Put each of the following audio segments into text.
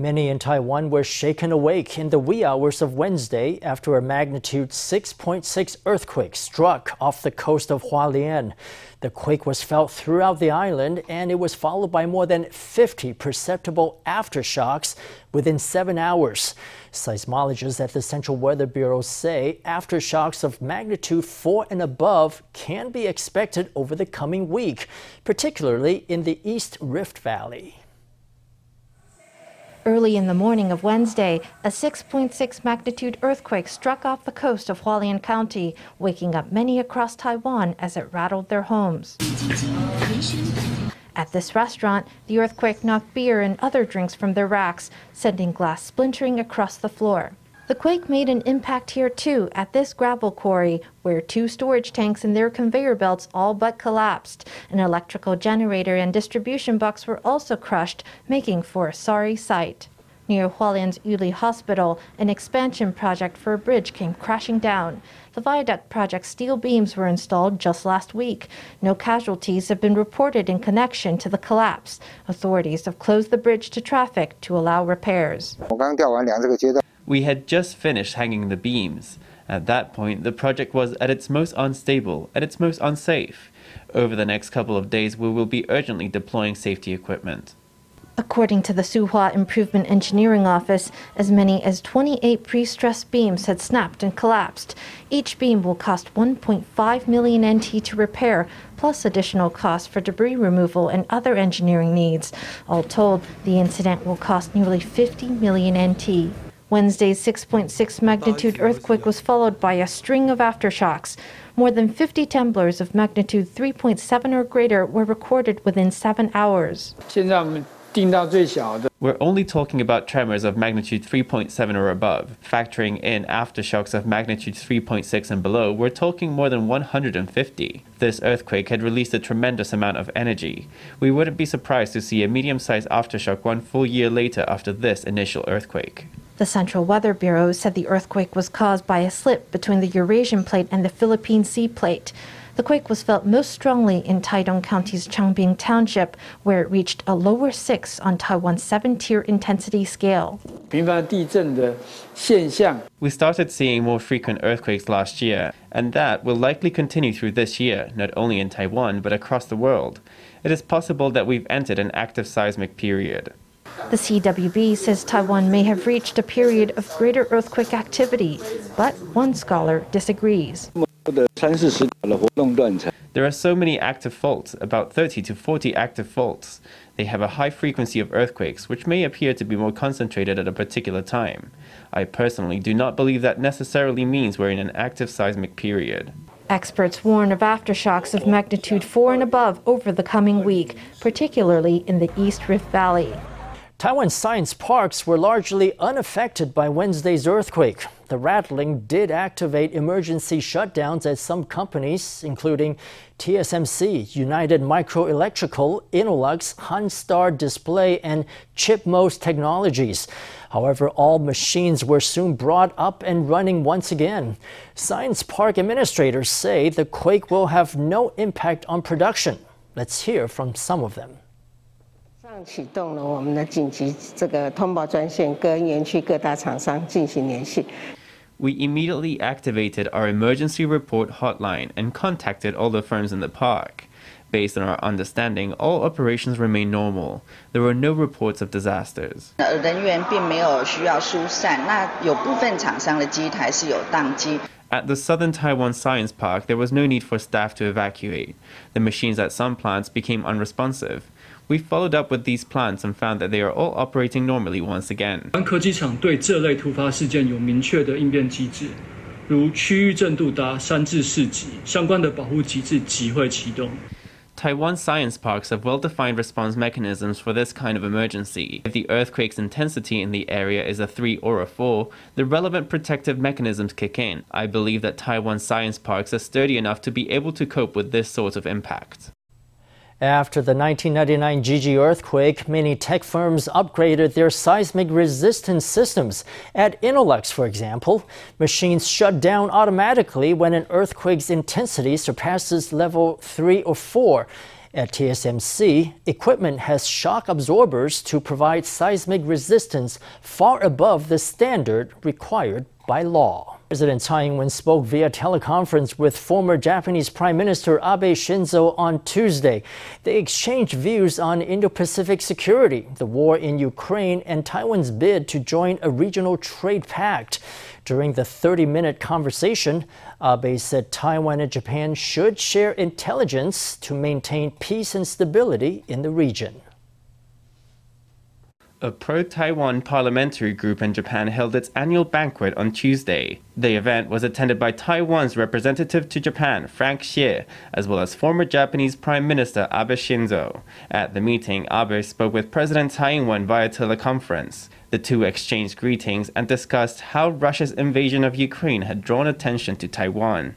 Many in Taiwan were shaken awake in the wee hours of Wednesday after a magnitude 6.6 earthquake struck off the coast of Hualien. The quake was felt throughout the island and it was followed by more than 50 perceptible aftershocks within seven hours. Seismologists at the Central Weather Bureau say aftershocks of magnitude 4 and above can be expected over the coming week, particularly in the East Rift Valley. Early in the morning of Wednesday, a 6.6 magnitude earthquake struck off the coast of Hualien County, waking up many across Taiwan as it rattled their homes. At this restaurant, the earthquake knocked beer and other drinks from their racks, sending glass splintering across the floor. The quake made an impact here too at this gravel quarry, where two storage tanks and their conveyor belts all but collapsed. An electrical generator and distribution box were also crushed, making for a sorry sight. Near Hualien's Yuli Hospital, an expansion project for a bridge came crashing down. The viaduct project's steel beams were installed just last week. No casualties have been reported in connection to the collapse. Authorities have closed the bridge to traffic to allow repairs. We had just finished hanging the beams. At that point, the project was at its most unstable, at its most unsafe. Over the next couple of days, we will be urgently deploying safety equipment. According to the Suhua Improvement Engineering Office, as many as 28 pre-stressed beams had snapped and collapsed. Each beam will cost 1.5 million NT to repair, plus additional costs for debris removal and other engineering needs. All told, the incident will cost nearly 50 million NT. Wednesday's 6.6 magnitude earthquake was followed by a string of aftershocks. More than 50 temblors of magnitude 3.7 or greater were recorded within seven hours. We're only talking about tremors of magnitude 3.7 or above. Factoring in aftershocks of magnitude 3.6 and below, we're talking more than 150. This earthquake had released a tremendous amount of energy. We wouldn't be surprised to see a medium sized aftershock one full year later after this initial earthquake. The Central Weather Bureau said the earthquake was caused by a slip between the Eurasian plate and the Philippine Sea plate. The quake was felt most strongly in Taidong County's Changbin Township, where it reached a lower six on Taiwan's seven tier intensity scale. We started seeing more frequent earthquakes last year, and that will likely continue through this year, not only in Taiwan but across the world. It is possible that we've entered an active seismic period. The CWB says Taiwan may have reached a period of greater earthquake activity, but one scholar disagrees. There are so many active faults, about 30 to 40 active faults. They have a high frequency of earthquakes, which may appear to be more concentrated at a particular time. I personally do not believe that necessarily means we're in an active seismic period. Experts warn of aftershocks of magnitude 4 and above over the coming week, particularly in the East Rift Valley. Taiwan science parks were largely unaffected by Wednesday's earthquake. The rattling did activate emergency shutdowns at some companies, including TSMC, United Microelectronics, Innolux, HannStar Display, and Chipmos Technologies. However, all machines were soon brought up and running once again. Science Park administrators say the quake will have no impact on production. Let's hear from some of them. 启动了我们的紧急这个通报专线，跟园区各大厂商进行联系。We immediately activated our emergency report hotline and contacted all the firms in the park. Based on our understanding, all operations remain normal. There were no reports of disasters. 人员并没有需要疏散，那有部分厂商的机台是有宕机。At the Southern Taiwan Science Park, there was no need for staff to evacuate. The machines at some plants became unresponsive. We followed up with these plants and found that they are all operating normally once again. 科技厂对这类突发事件有明确的应变机制，如区域震度达三至四级，相关的保护机制即会启动。Taiwan science parks have well defined response mechanisms for this kind of emergency. If the earthquake's intensity in the area is a 3 or a 4, the relevant protective mechanisms kick in. I believe that Taiwan science parks are sturdy enough to be able to cope with this sort of impact. After the 1999 Jiji earthquake, many tech firms upgraded their seismic resistance systems. At Innolux, for example, machines shut down automatically when an earthquake's intensity surpasses level 3 or 4. At TSMC, equipment has shock absorbers to provide seismic resistance far above the standard required by law. President Tsai Ing-wen spoke via teleconference with former Japanese Prime Minister Abe Shinzo on Tuesday. They exchanged views on Indo-Pacific security, the war in Ukraine, and Taiwan's bid to join a regional trade pact. During the 30-minute conversation, Abe said Taiwan and Japan should share intelligence to maintain peace and stability in the region. A pro Taiwan parliamentary group in Japan held its annual banquet on Tuesday. The event was attended by Taiwan's representative to Japan, Frank Hsieh, as well as former Japanese Prime Minister Abe Shinzo. At the meeting, Abe spoke with President Tsai Ing wen via teleconference. The two exchanged greetings and discussed how Russia's invasion of Ukraine had drawn attention to Taiwan.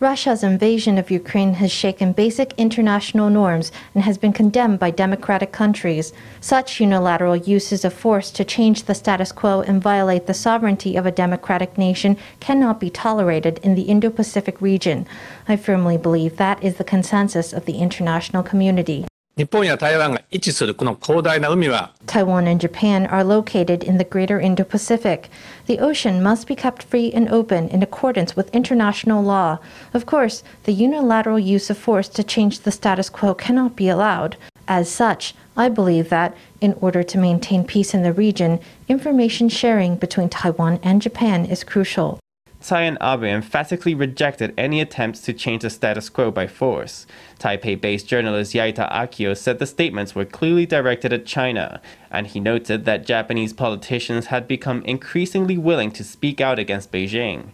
Russia's invasion of Ukraine has shaken basic international norms and has been condemned by democratic countries. Such unilateral uses of force to change the status quo and violate the sovereignty of a democratic nation cannot be tolerated in the Indo Pacific region. I firmly believe that is the consensus of the international community. 日本や台湾が位置するこの広大な海は Taiwan and Japan are located in the greater Indo Pacific. The ocean must be kept free and open in accordance with international law. Of course, the unilateral use of force to change the status quo cannot be allowed. As such, I believe that, in order to maintain peace in the region, information sharing between Taiwan and Japan is crucial. Tsai and Abe emphatically rejected any attempts to change the status quo by force. Taipei based journalist Yaita Akio said the statements were clearly directed at China, and he noted that Japanese politicians had become increasingly willing to speak out against Beijing.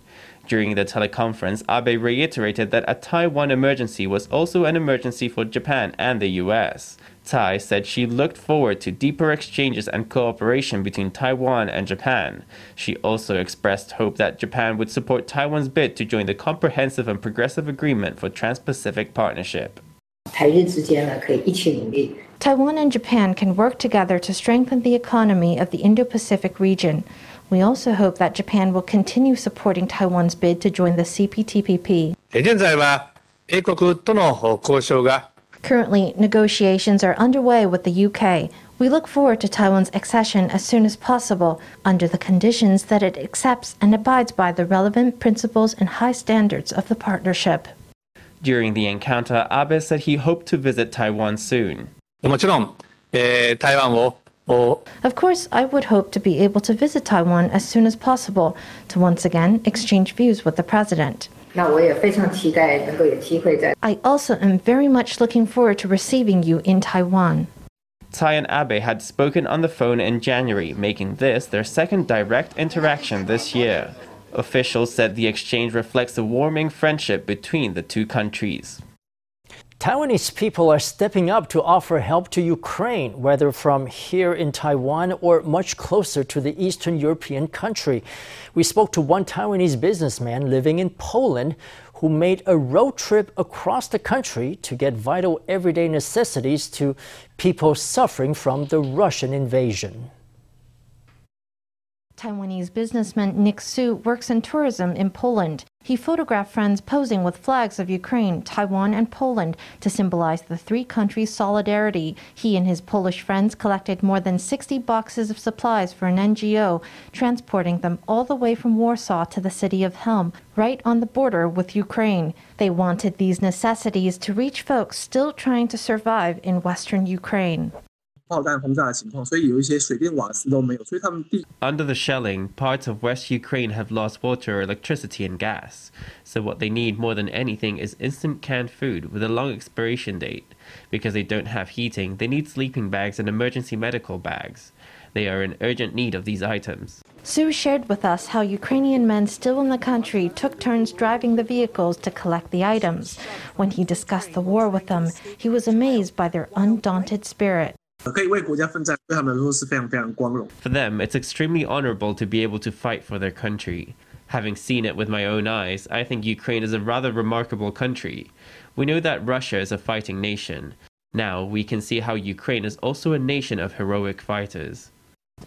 During the teleconference, Abe reiterated that a Taiwan emergency was also an emergency for Japan and the US. Tsai said she looked forward to deeper exchanges and cooperation between Taiwan and Japan. She also expressed hope that Japan would support Taiwan's bid to join the Comprehensive and Progressive Agreement for Trans Pacific Partnership. Taiwan and Japan can work together to strengthen the economy of the Indo Pacific region. We also hope that Japan will continue supporting Taiwan's bid to join the CPTPP. 現在は英国との交渉が Currently, negotiations are underway with the UK. We look forward to Taiwan's accession as soon as possible, under the conditions that it accepts and abides by the relevant principles and high standards of the partnership. During the encounter, Abe said he hoped to visit Taiwan soon. Of course, I would hope to be able to visit Taiwan as soon as possible to once again exchange views with the president. 那我也非常期待能够有机会在 I also am very much looking forward to receiving you in Taiwan. Tsai and Abe had spoken on the phone in January, making this their second direct interaction this year. Officials said the exchange reflects a warming friendship between the two countries. Taiwanese people are stepping up to offer help to Ukraine, whether from here in Taiwan or much closer to the Eastern European country. We spoke to one Taiwanese businessman living in Poland who made a road trip across the country to get vital everyday necessities to people suffering from the Russian invasion. Taiwanese businessman Nick Su works in tourism in Poland. He photographed friends posing with flags of Ukraine, Taiwan, and Poland to symbolize the three countries' solidarity. He and his Polish friends collected more than 60 boxes of supplies for an NGO, transporting them all the way from Warsaw to the city of Chełm, right on the border with Ukraine. They wanted these necessities to reach folks still trying to survive in western Ukraine. 炮弹轰炸的情况，所以有一些水电瓦斯都没有，所以他们地。Under the shelling, parts of West Ukraine have lost water, electricity, and gas. So what they need more than anything is instant canned food with a long expiration date. Because they don't have heating, they need sleeping bags and emergency medical bags. They are in urgent need of these items. Su shared with us how Ukrainian men still in the country took turns driving the vehicles to collect the items. When he discussed the war with them, he was amazed by their undaunted spirit. For them, it's extremely honorable to be able to fight for their country. Having seen it with my own eyes, I think Ukraine is a rather remarkable country. We know that Russia is a fighting nation. Now we can see how Ukraine is also a nation of heroic fighters.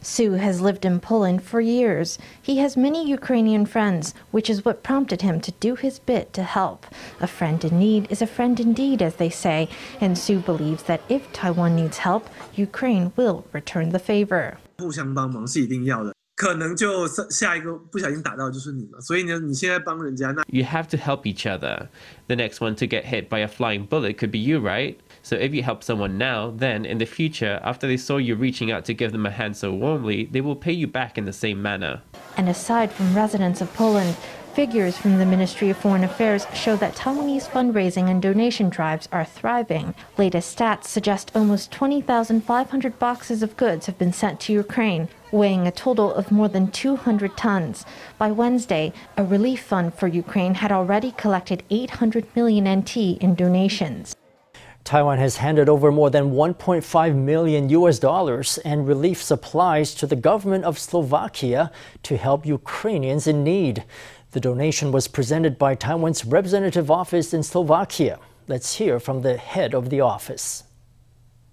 Su has lived in Poland for years. He has many Ukrainian friends, which is what prompted him to do his bit to help. A friend in need is a friend indeed, as they say, and Su believes that if Taiwan needs help, Ukraine will return the favor. You have to help each other. The next one to get hit by a flying bullet could be you, right? So if you help someone now, then in the future, after they saw you reaching out to give them a hand so warmly, they will pay you back in the same manner. And aside from residents of Poland, Figures from the Ministry of Foreign Affairs show that Taiwanese fundraising and donation drives are thriving. Latest stats suggest almost 20,500 boxes of goods have been sent to Ukraine, weighing a total of more than 200 tons. By Wednesday, a relief fund for Ukraine had already collected 800 million NT in donations. Taiwan has handed over more than 1.5 million US dollars and relief supplies to the government of Slovakia to help Ukrainians in need. The donation was presented by Taiwan's representative office in Slovakia. Let's hear from the head of the office.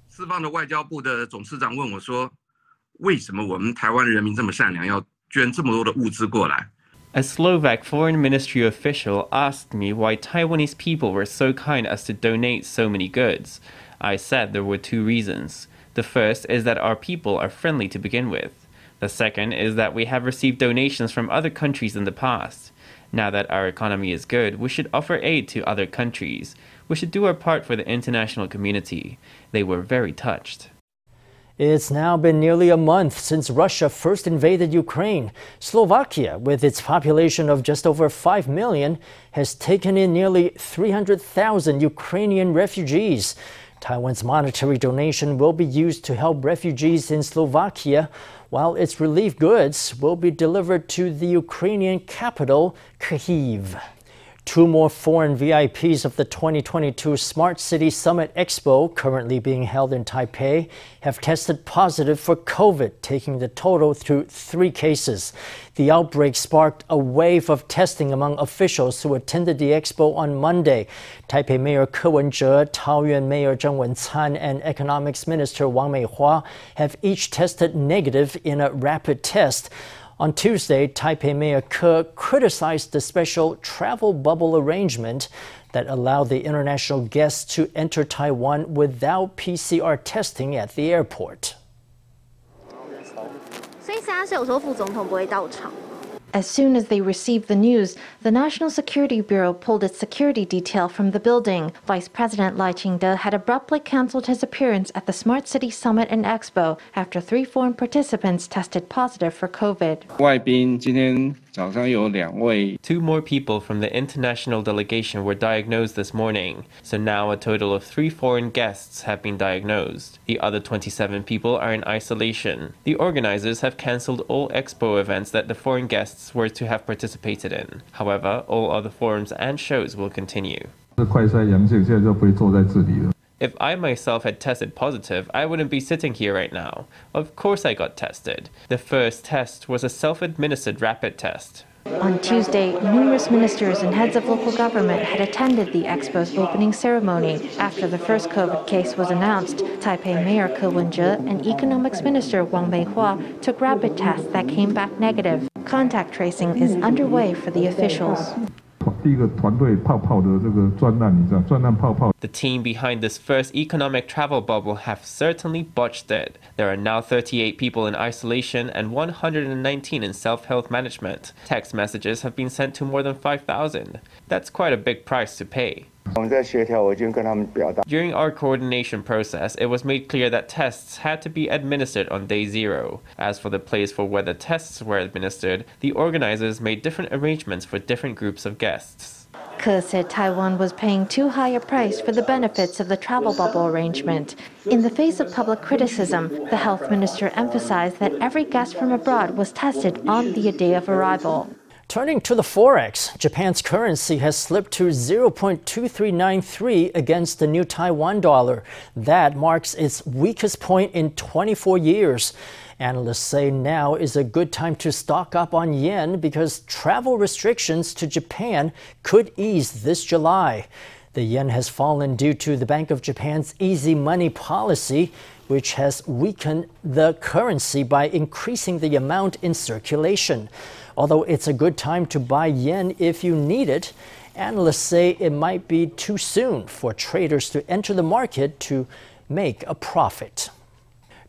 四方的外交部的总司长问我说：“为什么我们台湾人民这么善良，要捐这么多的物资过来？” ？” A Slovak foreign ministry official asked me why Taiwanese people were so kind as to donate so many goods. I said there were two reasons. The first is that our people are friendly to begin with. The second is that we have received donations from other countries in the past. Now that our economy is good, we should offer aid to other countries. We should do our part for the international community. They were very touched. It's now been nearly a month since Russia first invaded Ukraine. Slovakia, with its population of just over 5 million, has taken in nearly 300,000 Ukrainian refugees. Taiwan's monetary donation will be used to help refugees in Slovakia, while its relief goods will be delivered to the Ukrainian capital, Kyiv. Two more foreign VIPs of the 2022 Smart City Summit Expo, currently being held in Taipei, have tested positive for COVID, taking the total to three cases. The outbreak sparked a wave of testing among officials who attended the expo on Monday. Taipei Mayor Ke Wen-je, Taoyuan Mayor Zheng Wen-can, and Economics Minister Wang Meihua have each tested negative in a rapid test. On Tuesday, Taipei Mayor Ke criticized the special travel bubble arrangement that allowed the international guests to enter Taiwan without PCR testing at the airport. 所以现在是有时候副总统不会到场。 as soon as they received the news, the National Security Bureau pulled its security detail from the building. Vice President Lai Ching-te had abruptly canceled his appearance at the Smart City Summit and Expo after three foreign participants tested positive for COVID. Two more people from the international delegation were diagnosed this morning, so now a total of three foreign guests have been diagnosed. The other 27 people are in isolation. The organizers have cancelled all expo events that the foreign guests were to have participated in. However, all other forums and shows will continue. If I myself had tested positive, I wouldn't be sitting here right now. Of course, I got tested. The first test was a self administered rapid test. On Tuesday, numerous ministers and heads of local government had attended the expo's opening ceremony. After the first COVID case was announced, Taipei Mayor Ke Wen-je and Economics Minister Wang Meihua took rapid tests that came back negative. Contact tracing is underway for the officials. The team behind this first economic travel bubble have certainly botched it. There are now 38 people in isolation and 119 in self-health management. Text messages have been sent to more than 5,000. That's quite a big price to pay. During our coordination process, it was made clear that tests had to be administered on day zero. As for the place for where the tests were administered, the organizers made different arrangements for different groups of guests. Ke said Taiwan was paying too high a price for the benefits of the travel bubble arrangement. In the face of public criticism, the health minister emphasized that every guest from abroad was tested on the day of arrival. Turning to the Forex, Japan's currency has slipped to 0.2393 against the new Taiwan dollar. That marks its weakest point in 24 years. Analysts say now is a good time to stock up on yen because travel restrictions to Japan could ease this July. The yen has fallen due to the Bank of Japan's easy money policy. which has weakened the currency by increasing the amount in circulation. Although it's a good time to buy yen if you need it, analysts say it might be too soon for traders to enter the market to make a profit.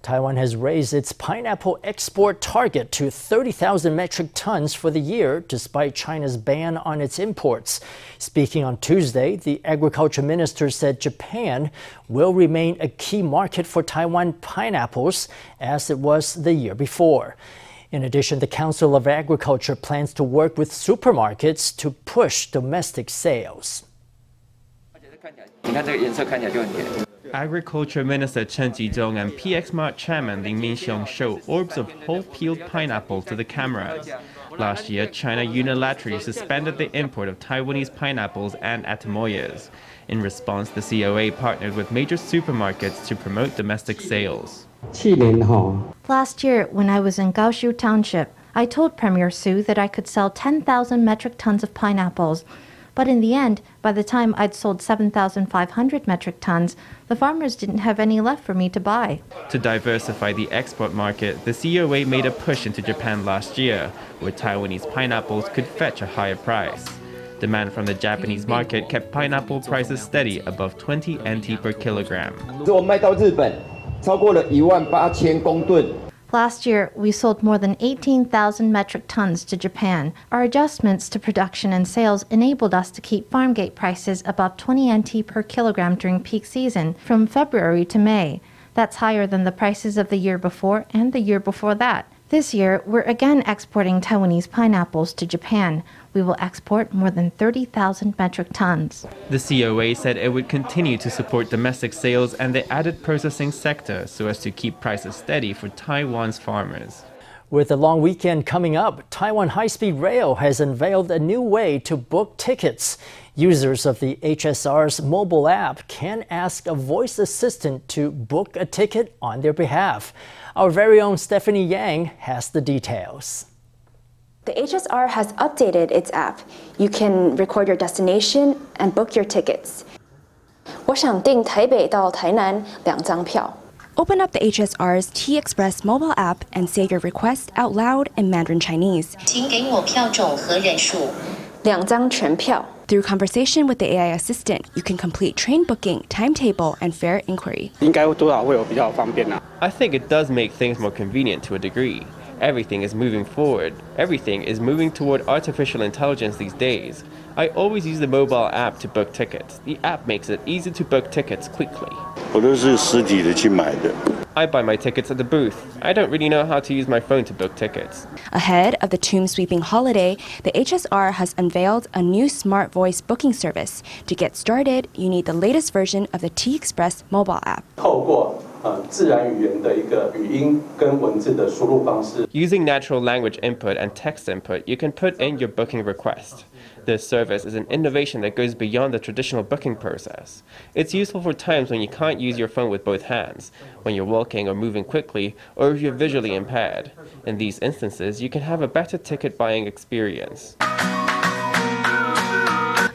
Taiwan has raised its pineapple export target to 30,000 metric tons for the year, despite China's ban on its imports. Speaking on Tuesday, the agriculture minister said Japan will remain a key market for Taiwan pineapples, as it was the year before. In addition, the Council of Agriculture plans to work with supermarkets to push domestic sales. Agriculture Minister Chen Jizhong and PX Mart Chairman Lin Minxiong showed orbs of whole peeled pineapple to the cameras. Last year, China unilaterally suspended the import of Taiwanese pineapples and atemoyas. In response, the COA partnered with major supermarkets to promote domestic sales. Last year, when I was in Gaoshu Township, I told Premier Su that I could sell 10,000 metric tons of pineapples. But in the end, by the time I'd sold 7,500 metric tons, the farmers didn't have any left for me to buy. To diversify the export market, the COA made a push into Japan last year, where Taiwanese pineapples could fetch a higher price. Demand from the Japanese market kept pineapple prices steady above 20 NT per kilogram. Last year, we sold more than 18,000 metric tons to Japan. Our adjustments to production and sales enabled us to keep farm gate prices above 20 NT per kilogram during peak season from February to May. That's higher than the prices of the year before and the year before that. This year, we're again exporting Taiwanese pineapples to Japan. We will export more than 30,000 metric tons. The COA said it would continue to support domestic sales and the added processing sector so as to keep prices steady for Taiwan's farmers. With the long weekend coming up, Taiwan High Speed Rail has unveiled a new way to book tickets. Users of the HSR's mobile app can ask a voice assistant to book a ticket on their behalf. Our very own Stephanie Yang has the details. The HSR has updated its app. You can record your destination and book your tickets. 我想订台北到台南两张票。Open up the HSR's T Express mobile app and say your request out loud in Mandarin Chinese. 请给我票种和人数。两张全票。through conversation with the AI assistant, you can complete train booking, timetable, and fare inquiry. I think it does make things more convenient to a degree. Everything is moving forward. Everything is moving toward artificial intelligence these days. I always use the mobile app to book tickets. The app makes it easy to book tickets quickly. I buy my tickets at the booth. I don't really know how to use my phone to book tickets. Ahead of the tomb sweeping holiday, the HSR has unveiled a new smart voice booking service. To get started, you need the latest version of the T Express mobile app. Oh, Using natural language input and text input, you can put in your booking request. This service is an innovation that goes beyond the traditional booking process. It's useful for times when you can't use your phone with both hands, when you're walking or moving quickly, or if you're visually impaired. In these instances, you can have a better ticket buying experience.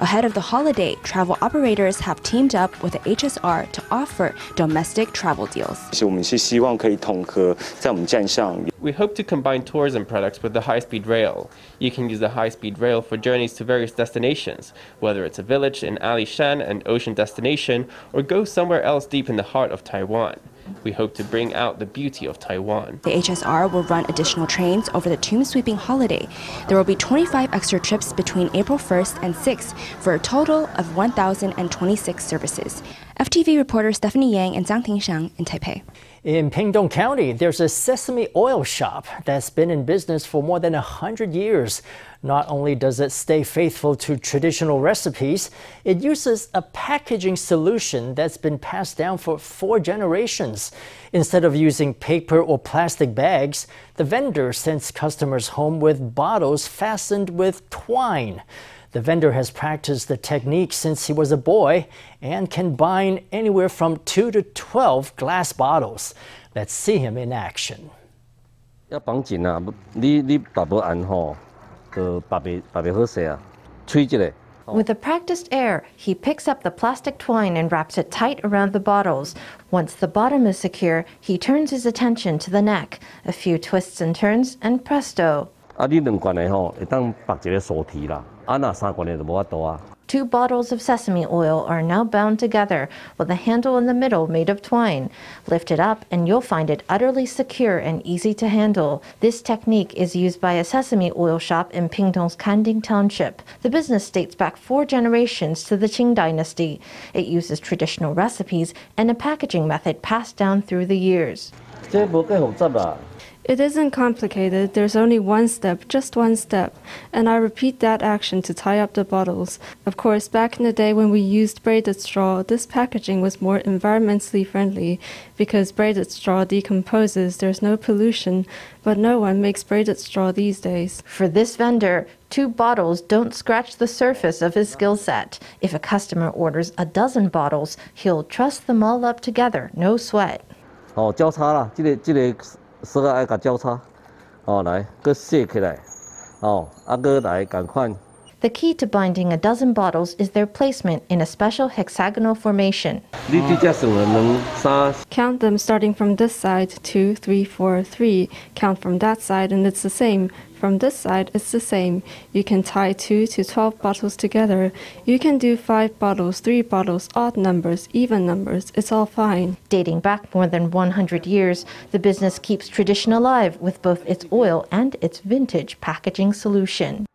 Ahead of the holiday, travel operators have teamed up with the HSR to offer domestic travel deals. We hope to combine tourism products with the high speed rail. You can use the high speed rail for journeys to various destinations, whether it's a village in Alishan, an ocean destination, or go somewhere else deep in the heart of Taiwan. We hope to bring out the beauty of Taiwan. The HSR will run additional trains over the tomb sweeping holiday. There will be 25 extra trips between April 1st and 6th for a total of 1,026 services. FTV reporter Stephanie Yang and Zhang Tingxiang in Taipei. In Pingdong County, there's a sesame oil shop that's been in business for more than 100 years. Not only does it stay faithful to traditional recipes, it uses a packaging solution that's been passed down for four generations. Instead of using paper or plastic bags, the vendor sends customers home with bottles fastened with twine. The vendor has practiced the technique since he was a boy and can bind anywhere from 2 to 12 glass bottles. Let's see him in action. 要绑紧啊！你你把不按吼，就把袂把袂好势啊，吹一下。 With a practiced air, he picks up the plastic twine and wraps it tight around the bottles. Once the bottom is secure, he turns his attention to the neck. A few twists and turns, and presto. 啊，你两罐的吼，会当绑一个锁提啦。 Two bottles of sesame oil are now bound together with a handle in the middle made of twine. Lift it up and you'll find it utterly secure and easy to handle. This technique is used by a sesame oil shop in Pingtung's Kanding Township. The business dates back four generations to the Qing Dynasty. It uses traditional recipes and a packaging method passed down through the years. 这无计复杂啦。 It isn't complicated, there's only one step, just one step, and I repeat that action to tie up the bottles. Of course, back in the day when we used braided straw, this packaging was more environmentally friendly because braided straw decomposes, there's no pollution, but no one makes braided straw these days. For this vendor, two bottles don't scratch the surface of his skill set. If a customer orders a dozen bottles, he'll truss them all up together, no sweat. 哦，交叉啦，这个这个 丝啊爱甲交叉，哦来，搁卸起来，哦，啊搁来赶快。 The key to binding a dozen bottles is their placement in a special hexagonal formation. 你直接算了两三 Count them starting from this side, two, three, four, three. Count from that side, and it's the same. From this side, it's the same. You can tie 2 to 12 bottles together. You can do 5 bottles, 3 bottles, odd numbers, even numbers. It's all fine. Dating back more than 100 years, the business keeps tradition alive with both its oil and its vintage packaging solution.